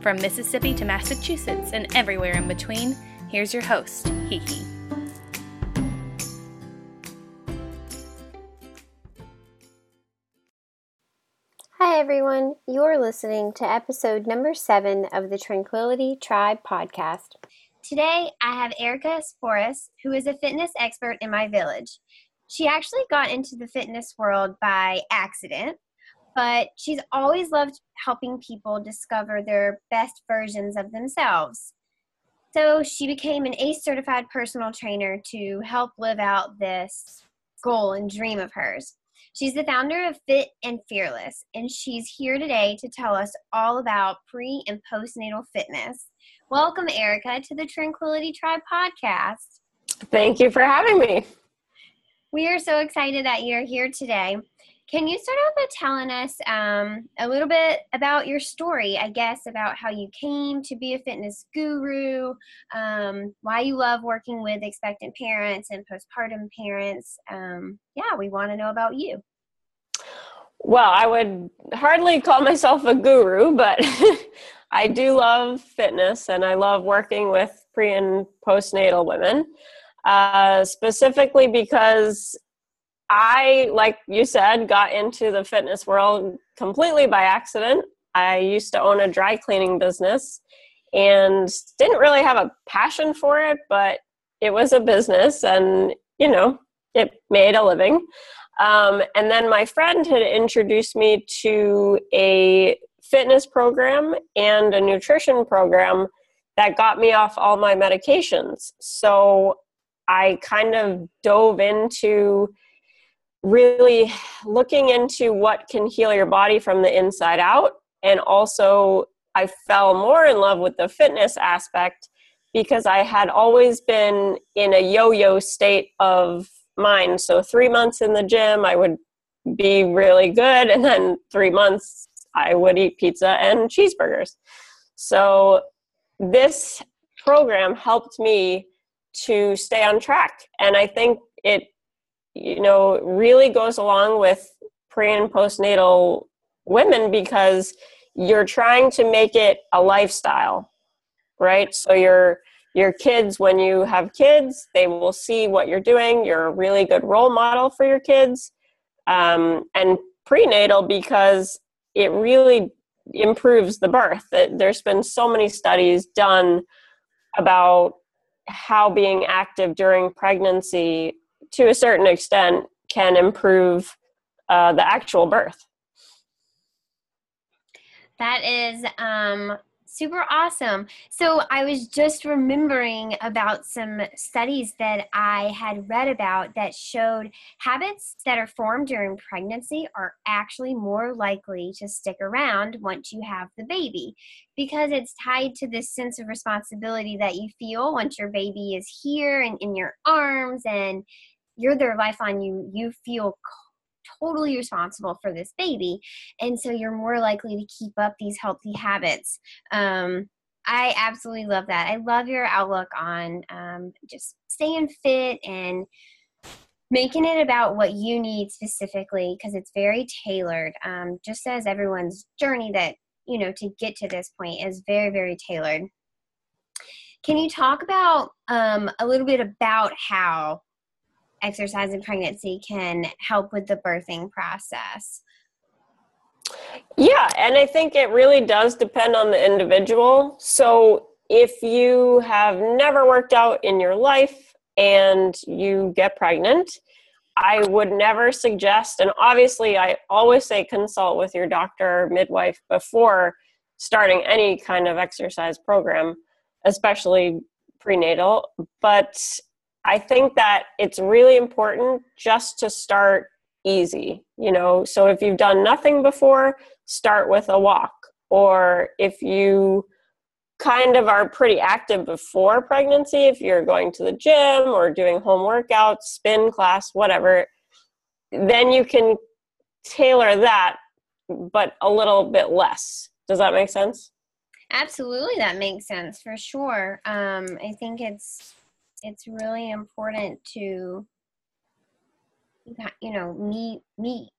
From Mississippi to Massachusetts and everywhere in between, here's your host, Hiki. Hi, everyone. You're listening to episode number seven of the Tranquility Tribe podcast. Today, I have Erika Tsipouras, who is a fitness expert in my village. She actually got into the fitness world by accident, but she's always loved helping people discover their best versions of themselves. So she became an ACE certified personal trainer to help live out this goal and dream of hers. She's the founder of Fit and Fearless, and she's here today to tell us all about pre and postnatal fitness. Welcome, Erika, to the Tranquility Tribe podcast. Thank you for having me. We are so excited that you're here today. Can you start off by telling us um, a little bit about your story? I guess about how you came to be a fitness guru, um, why you love working with expectant parents and postpartum parents. Um, yeah, we want to know about you. Well, I would hardly call myself a guru, but I do love fitness and I love working with pre and postnatal women, uh, specifically because I, like you said, got into the fitness world completely by accident. I used to own a dry cleaning business and didn't really have a passion for it, but it was a business and, you know, it made a living. Um, and then my friend had introduced me to a fitness program and a nutrition program that got me off all my medications. So I kind of dove into really looking into what can heal your body from the inside out. And also, I fell more in love with the fitness aspect because I had always been in a yo yo state of mind. So, three months in the gym, I would be really good. And then three months, I would eat pizza and cheeseburgers. So, this program helped me to stay on track. And I think it you know, really goes along with pre and postnatal women because you're trying to make it a lifestyle, right? So your your kids, when you have kids, they will see what you're doing. You're a really good role model for your kids, um, and prenatal because it really improves the birth. There's been so many studies done about how being active during pregnancy to a certain extent can improve uh, the actual birth. That is um, super awesome. So I was just remembering about some studies that I had read about that showed habits that are formed during pregnancy are actually more likely to stick around once you have the baby because it's tied to this sense of responsibility that you feel once your baby is here and in your arms and you're their lifeline you you feel totally responsible for this baby. And so you're more likely to keep up these healthy habits. Um, i absolutely love that. I love your outlook on um, just staying fit and making it about what you need specifically because it's very tailored. Um, just as everyone's journey that you know to get to this point is very very tailored. Can you talk about um, a little bit about how exercise in pregnancy can help with the birthing process? Yeah, and I think it really does depend on the individual. So if you have never worked out in your life and you get pregnant, I would never suggest, and obviously, I always say consult with your doctor or midwife before starting any kind of exercise program, especially prenatal. But I think that it's really important just to start easy, you know. So if you've done nothing before, start with a walk. or if you kind of are pretty active before pregnancy, if you're going to the gym or doing home workouts, spin class, whatever, then you can tailor that, but a little bit less. Does that make sense? Absolutely, that makes sense for sure. Um, I think it's it's really important to you know meet meet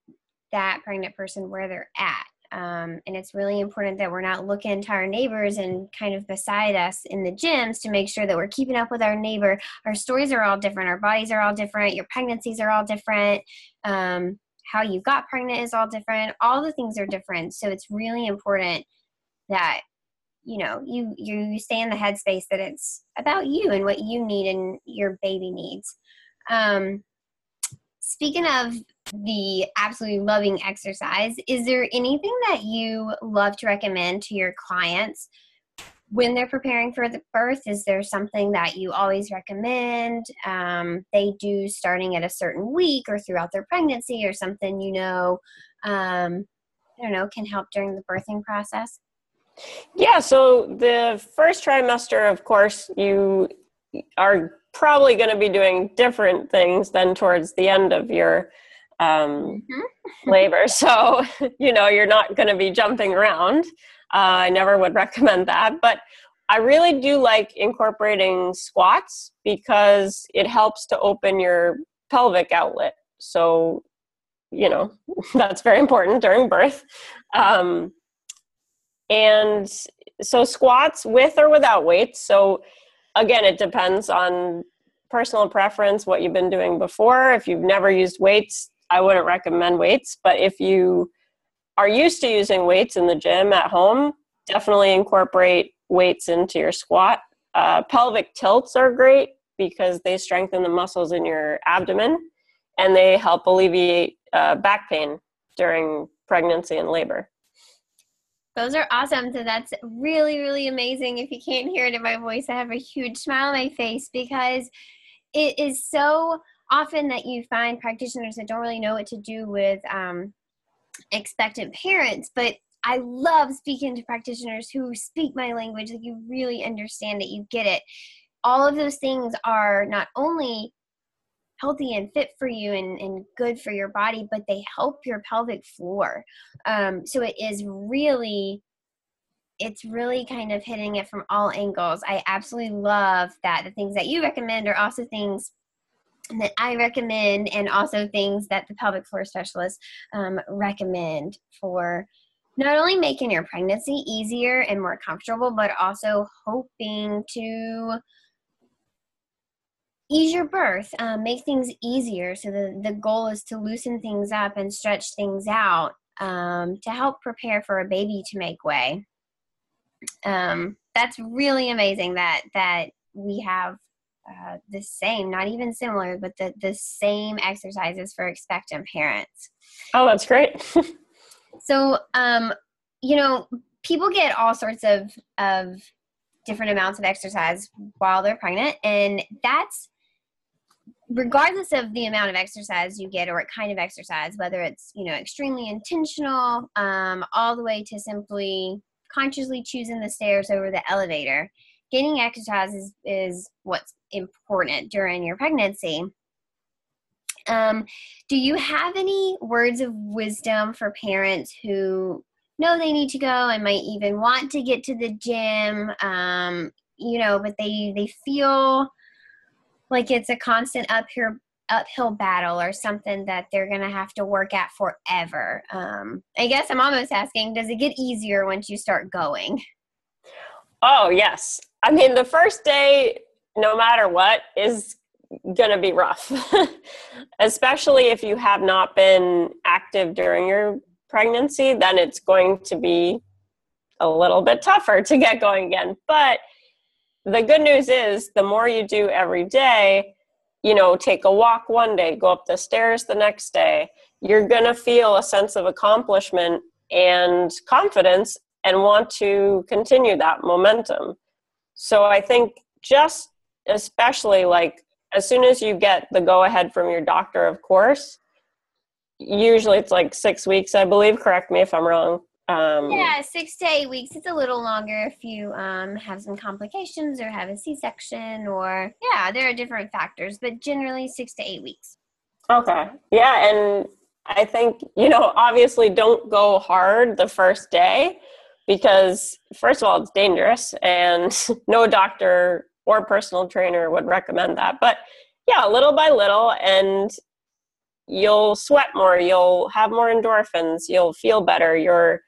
that pregnant person where they're at. Um, and it's really important that we're not looking to our neighbors and kind of beside us in the gyms to make sure that we're keeping up with our neighbor. Our stories are all different, our bodies are all different, your pregnancies are all different, um, how you got pregnant is all different, all the things are different. So it's really important that you know you you stay in the headspace that it's about you and what you need and your baby needs. Um, speaking of the absolutely loving exercise, is there anything that you love to recommend to your clients when they're preparing for the birth? Is there something that you always recommend um, they do starting at a certain week or throughout their pregnancy, or something you know? Um, I don't know, can help during the birthing process? Yeah, so the first trimester, of course, you are probably going to be doing different things than towards the end of your um, mm-hmm. labor. So, you know, you're not going to be jumping around. Uh, I never would recommend that. But I really do like incorporating squats because it helps to open your pelvic outlet. So, you know, that's very important during birth. Um, and so, squats with or without weights. So, again, it depends on personal preference, what you've been doing before. If you've never used weights, I wouldn't recommend weights. But if you are used to using weights in the gym at home, definitely incorporate weights into your squat. Uh, pelvic tilts are great because they strengthen the muscles in your abdomen and they help alleviate uh, back pain during pregnancy and labor. Those are awesome. So that's really, really amazing. If you can't hear it in my voice, I have a huge smile on my face because it is so often that you find practitioners that don't really know what to do with um, expectant parents, but I love speaking to practitioners who speak my language, that you really understand it, you get it. All of those things are not only healthy and fit for you and, and good for your body, but they help your pelvic floor. Um, so it is really it's really kind of hitting it from all angles. I absolutely love that the things that you recommend are also things that I recommend, and also things that the pelvic floor specialists um, recommend for not only making your pregnancy easier and more comfortable, but also hoping to ease your birth, um, make things easier. So the, the goal is to loosen things up and stretch things out um, to help prepare for a baby to make way. Um, that's really amazing that that we have uh, the same, not even similar, but the, the same exercises for expectant parents. Oh, that's great. so, um, you know, people get all sorts of, of different amounts of exercise while they're pregnant, and that's regardless of the amount of exercise you get or what kind of exercise, whether it's, you know, extremely intentional, um, all the way to simply consciously choosing the stairs over the elevator getting exercise is, is what's important during your pregnancy. Um, do you have any words of wisdom for parents who know they need to go and might even want to get to the gym, um, you know, but they they feel like it's a constant uphill uphill battle or something that they're gonna have to work at forever. Um, I guess I'm almost asking, does it get easier once you start going? Oh yes, I mean, the first day, no matter what, is going to be rough, especially if you have not been active during your pregnancy, then it's going to be a little bit tougher to get going again. But the good news is the more you do every day, you know, take a walk one day, go up the stairs the next day, you're going to feel a sense of accomplishment and confidence and want to continue that momentum. So I think just especially like as soon as you get the go ahead from your doctor, of course, usually it's like six weeks, I believe. Correct me if I'm wrong. Um, yeah, six to eight weeks. It's a little longer if you um, have some complications or have a C section, or yeah, there are different factors, but generally six to eight weeks. Okay. Yeah. And I think, you know, obviously don't go hard the first day because, first of all, it's dangerous and no doctor or personal trainer would recommend that. But yeah, little by little, and you'll sweat more, you'll have more endorphins, you'll feel better, you're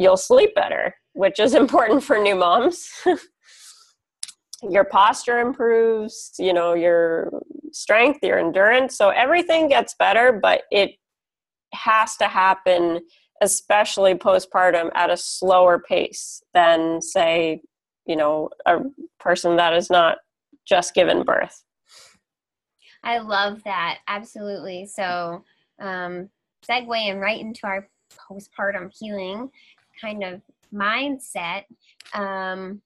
you'll sleep better, which is important for new moms. your posture improves, you know, your strength, your endurance. So everything gets better, but it has to happen, especially postpartum, at a slower pace than, say, you know, a person that is not just given birth. I love that. Absolutely. So, um, segueing right into our postpartum healing kind of mindset, um,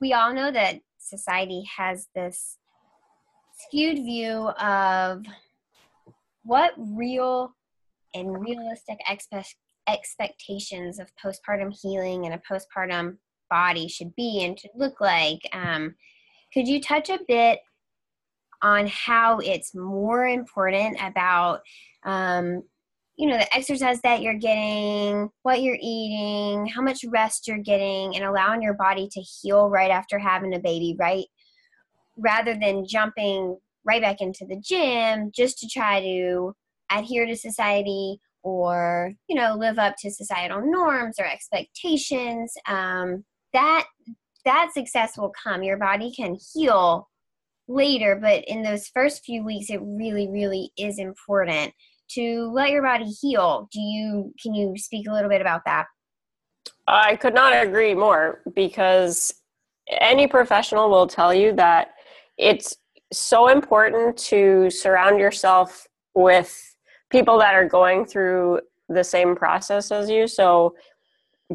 we all know that society has this skewed view of what real and realistic expe- expectations of postpartum healing and a postpartum body should be and should look like. Um, could you touch a bit on how it's more important about um, you know the exercise that you're getting what you're eating how much rest you're getting and allowing your body to heal right after having a baby right? Rather than jumping right back into the gym just to try to adhere to society or you know live up to societal norms or expectations um, that that success will come. Your body can heal later but in those first few weeks it really really is important to let your body heal. Do you can you speak a little bit about that? I could not agree more because any professional will tell you that it's so important to surround yourself with people that are going through the same process as you. So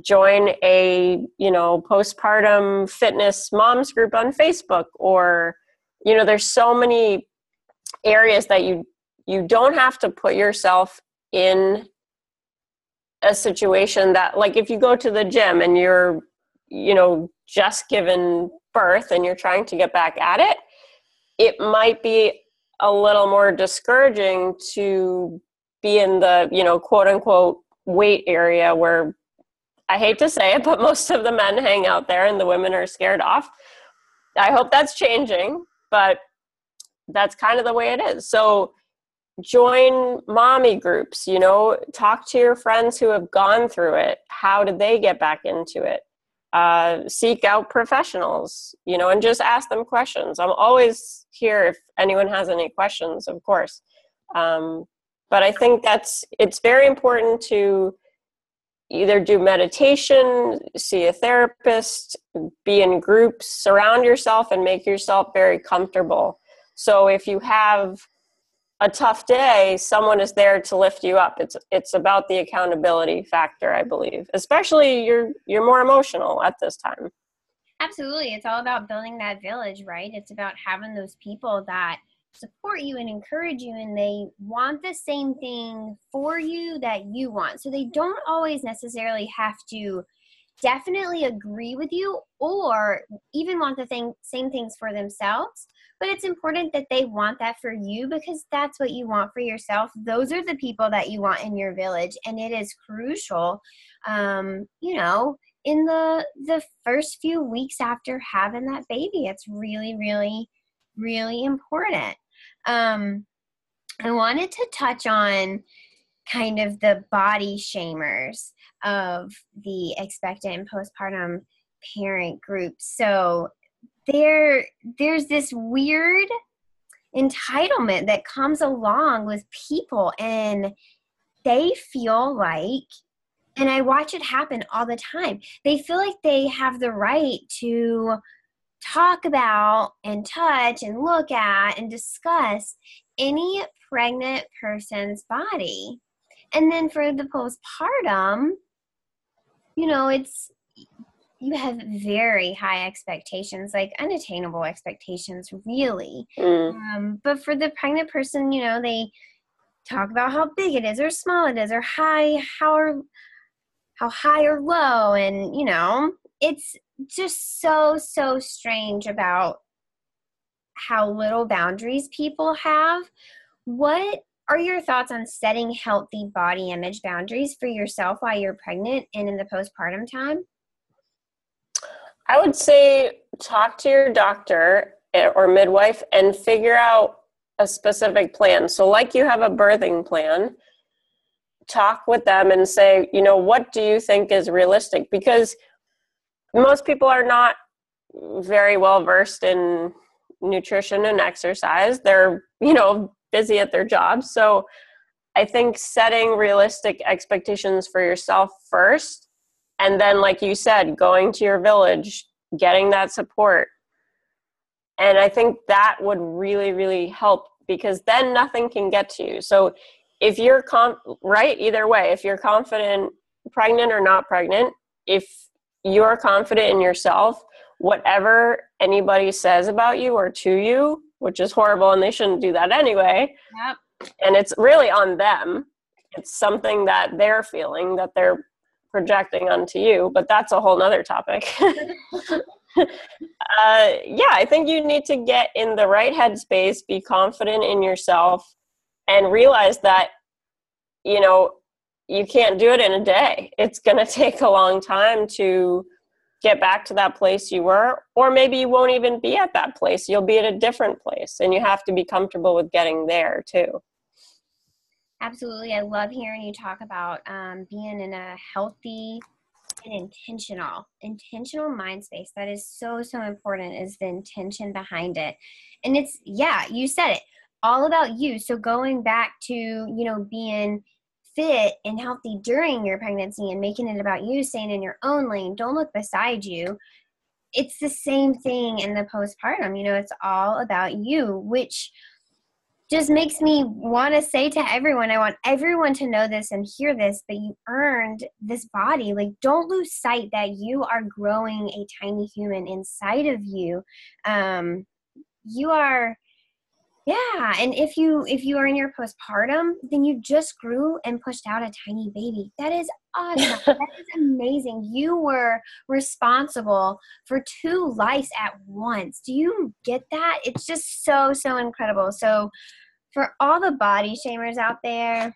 join a, you know, postpartum fitness moms group on Facebook or you know, there's so many areas that you you don't have to put yourself in a situation that like if you go to the gym and you're you know just given birth and you're trying to get back at it it might be a little more discouraging to be in the you know quote unquote weight area where i hate to say it but most of the men hang out there and the women are scared off. I hope that's changing but that's kind of the way it is. So join mommy groups you know talk to your friends who have gone through it. How did they get back into it? Uh, seek out professionals you know and just ask them questions. I'm always here if anyone has any questions of course. Um, but i think that's it's very important to either do meditation see a therapist be in groups surround yourself and make yourself very comfortable. So if you have a tough day, someone is there to lift you up. It's it's about the accountability factor, I believe. Especially you're you're more emotional at this time. Absolutely. It's all about building that village, right? It's about having those people that support you and encourage you and they want the same thing for you that you want. So they don't always necessarily have to definitely agree with you or even want the thing, same things for themselves but it's important that they want that for you because that's what you want for yourself those are the people that you want in your village and it is crucial um, you know in the the first few weeks after having that baby it's really really really important um, i wanted to touch on kind of the body shamers of the expectant and postpartum parent group. so there there's this weird entitlement that comes along with people and they feel like and I watch it happen all the time. They feel like they have the right to talk about and touch and look at and discuss any pregnant person's body. And then for the postpartum, you know, it's you have very high expectations, like unattainable expectations, really. Mm. Um, but for the pregnant person, you know, they talk about how big it is, or small it is, or high, how how high or low and you know it's just so so strange about how little boundaries people have what are your thoughts on setting healthy body image boundaries for yourself while you're pregnant and in the postpartum time i would say talk to your doctor eh, or midwife and figure out a specific plan so like you have a birthing plan talk with them and say, you know, what do you think is realistic? Because most people are not very well versed in nutrition and exercise. They're, you know, busy at their jobs. So I think setting realistic expectations for yourself first, and then, like you said, going to your village, getting that support. And I think that would really, really help because then nothing can get to you. So if you're com- right either way if you're confident pregnant or not pregnant if you're confident in yourself whatever anybody says about you or to you which is horrible and they shouldn't do that anyway yep. and it's really on them it's something that they're feeling that they're projecting onto you but that's a whole nother topic. Uh, yeah i think you need to get in the right headspace be confident in yourself and realize that you know you can't do it in a day. It's going to take a long time to get back to that place you were or maybe you won't even be at that place. You'll be at a different place and you have to be comfortable with getting there too absolutely i love hearing you talk about um, being in a healthy and intentional intentional mind space that is so so important is the intention behind it and it's yeah you said it all about you. So going back to, you know, being fit and healthy during your pregnancy and making it about you, staying in your own lane, don't look beside you. It's the same thing in the postpartum. You know, it's all about you, which just makes me want to say to everyone I want everyone to know this and hear this, but you earned this body. Like, don't lose sight that you are growing a tiny human inside of you. Um, you are yeah, and if you if you are in your postpartum, then you just grew and pushed out a tiny baby. That is awesome. that is amazing. You were responsible for two lives at once. Do you get that? It's just so so incredible. So for all the body shamers out there,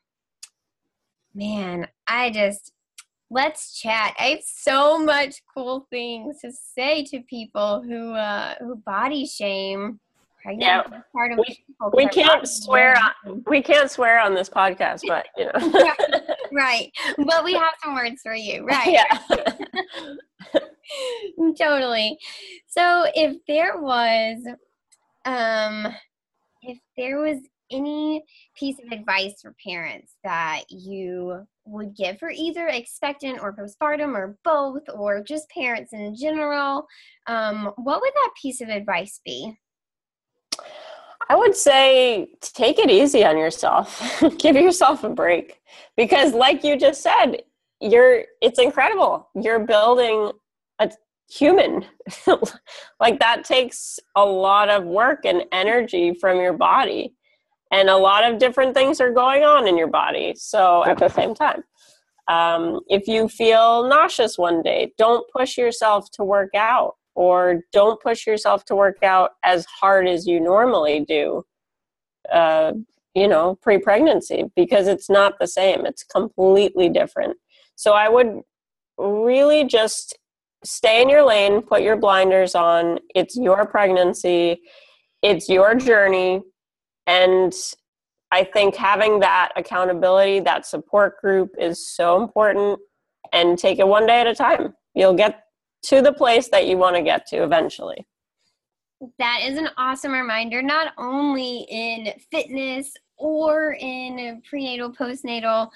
man, I just let's chat. I have so much cool things to say to people who uh who body shame yeah. part of we, we can't swear on we can't swear on this podcast, but you know. right. But we have some words for you. Right. Yeah. totally. So if there was um if there was any piece of advice for parents that you would give for either expectant or postpartum or both or just parents in general um, what would that piece of advice be I would say take it easy on yourself. Give yourself a break because like you just said, you're it's incredible. You're building a human. like that takes a lot of work and energy from your body. And a lot of different things are going on in your body. So at the same time, um, if you feel nauseous one day, don't push yourself to work out or don't push yourself to work out as hard as you normally do uh, you know pre-pregnancy because it's not the same. It's completely different. So i would really just stay in your lane put your blinders on. It's your pregnancy. It's your journey. And i think having that accountability that support group is so important. And take it one day at a time. You'll get to the place that you want to get to eventually. That is an awesome reminder, not only in fitness or in prenatal, postnatal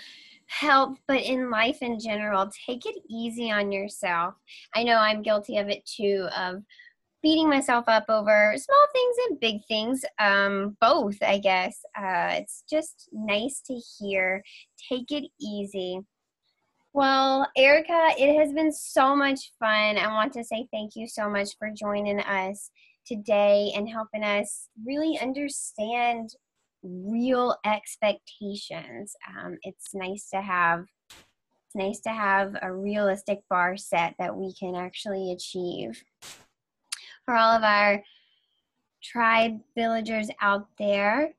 health, but in life in general. Take it easy on yourself. I know I'm guilty of it too, of beating myself up over small things and big things, um, both, I guess. Uh, it's just nice to hear. Take it easy. Well, Erika, it has been so much fun. I want to say thank you so much for joining us today and helping us really understand real expectations. Um, it's nice to have It's nice to have a realistic bar set that we can actually achieve. For all of our tribe villagers out there,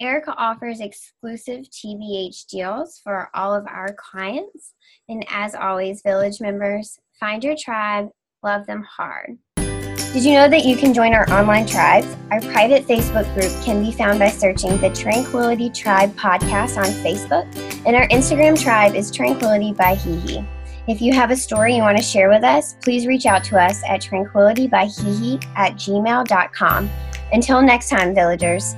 Erika offers exclusive TBH deals for all of our clients. And as always, village members, find your tribe, love them hard. Did you know that you can join our online tribes? Our private Facebook group can be found by searching the Tranquility Tribe podcast on Facebook, and our Instagram tribe is Tranquility by Hehe. If you have a story you want to share with us, please reach out to us at tranquilitybyhehe at gmail.com. Until next time, villagers,